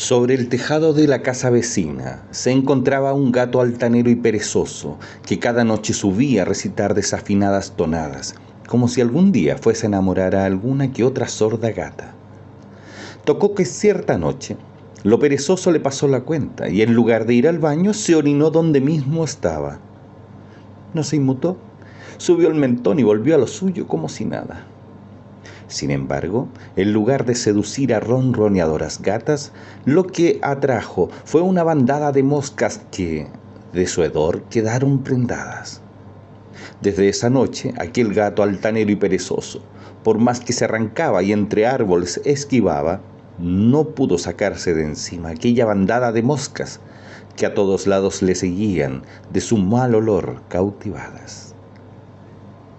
Sobre el tejado de la casa vecina se encontraba un gato altanero y perezoso que cada noche subía a recitar desafinadas tonadas, como si algún día fuese a enamorar a alguna que otra sorda gata. Tocó que cierta noche lo perezoso le pasó la cuenta y en lugar de ir al baño se orinó donde mismo estaba. No se inmutó, subió el mentón y volvió a lo suyo como si nada. Sin embargo, en lugar de seducir a ronroneadoras gatas, lo que atrajo fue una bandada de moscas que, de su hedor, quedaron prendadas. Desde esa noche, aquel gato altanero y perezoso, por más que se arrancaba y entre árboles esquivaba, no pudo sacarse de encima aquella bandada de moscas que a todos lados le seguían de su mal olor cautivadas.